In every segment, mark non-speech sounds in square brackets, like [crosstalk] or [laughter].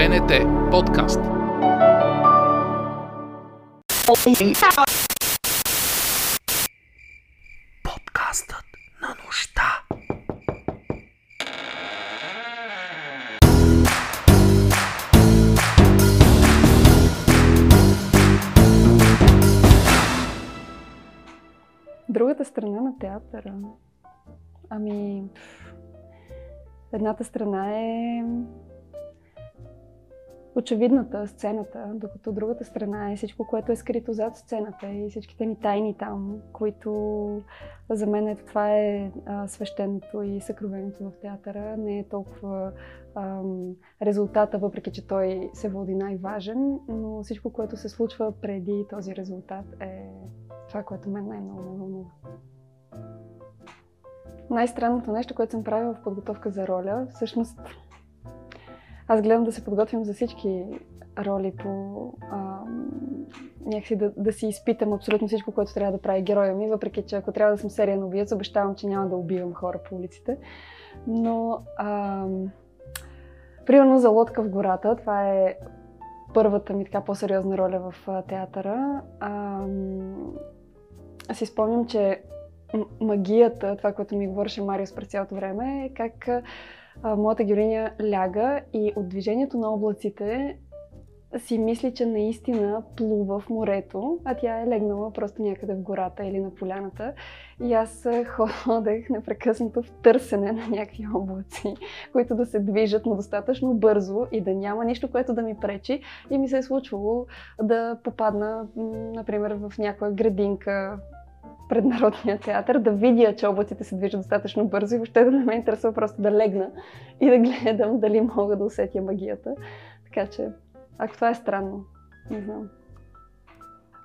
БНТ подкаст. Подкастът на нощта. Другата страна на театъра. Ами, едната страна е очевидната сцената, докато другата страна е всичко, което е скрито зад сцената и всичките ни тайни там, които за мен ето това е а, свещеното и съкровеното в театъра. Не е толкова а, резултата, въпреки че той се води най-важен, но всичко, което се случва преди този резултат е това, което мен най-много ме вълнува. Най-странното нещо, което съм правила в подготовка за роля, всъщност аз гледам да се подготвим за всички роли по а, някакси да, да си изпитам абсолютно всичко, което трябва да прави героя ми, въпреки че ако трябва да съм сериен убиец, обещавам, че няма да убивам хора по улиците. Но, а, примерно за лодка в гората, това е първата ми така по-сериозна роля в театъра. А, си спомням, че магията, това, което ми говореше Мариус през цялото време, е как моята героиня ляга и от движението на облаците си мисли, че наистина плува в морето, а тя е легнала просто някъде в гората или на поляната. И аз [laughs] ходех непрекъснато в търсене на някакви облаци, които да се движат, но достатъчно бързо и да няма нищо, което да ми пречи. И ми се е случвало да попадна, например, в някоя градинка, пред Народния театър, да видя, че облаците се движат достатъчно бързо и въобще да не ме интересува просто да легна и да гледам дали мога да усетя магията. Така че, ако това е странно, не знам.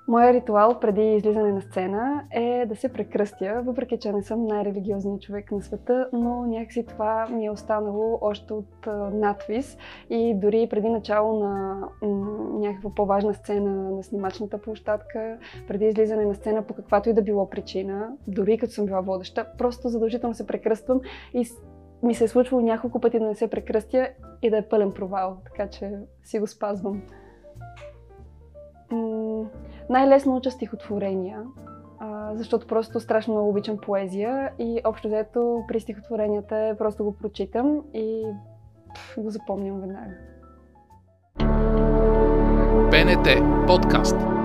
Моя ритуал преди излизане на сцена е да се прекръстя, въпреки че не съм най-религиозният човек на света, но някакси това ми е останало още от надвис и дори преди начало на някаква по-важна сцена на снимачната площадка, преди излизане на сцена по каквато и да било причина, дори като съм била водеща, просто задължително се прекръствам и ми се е случвало няколко пъти да не се прекръстя и да е пълен провал, така че си го спазвам. Най-лесно уча стихотворения, защото просто страшно много обичам поезия и общо взето при стихотворенията е просто го прочитам и го запомням веднага. БНТ подкаст.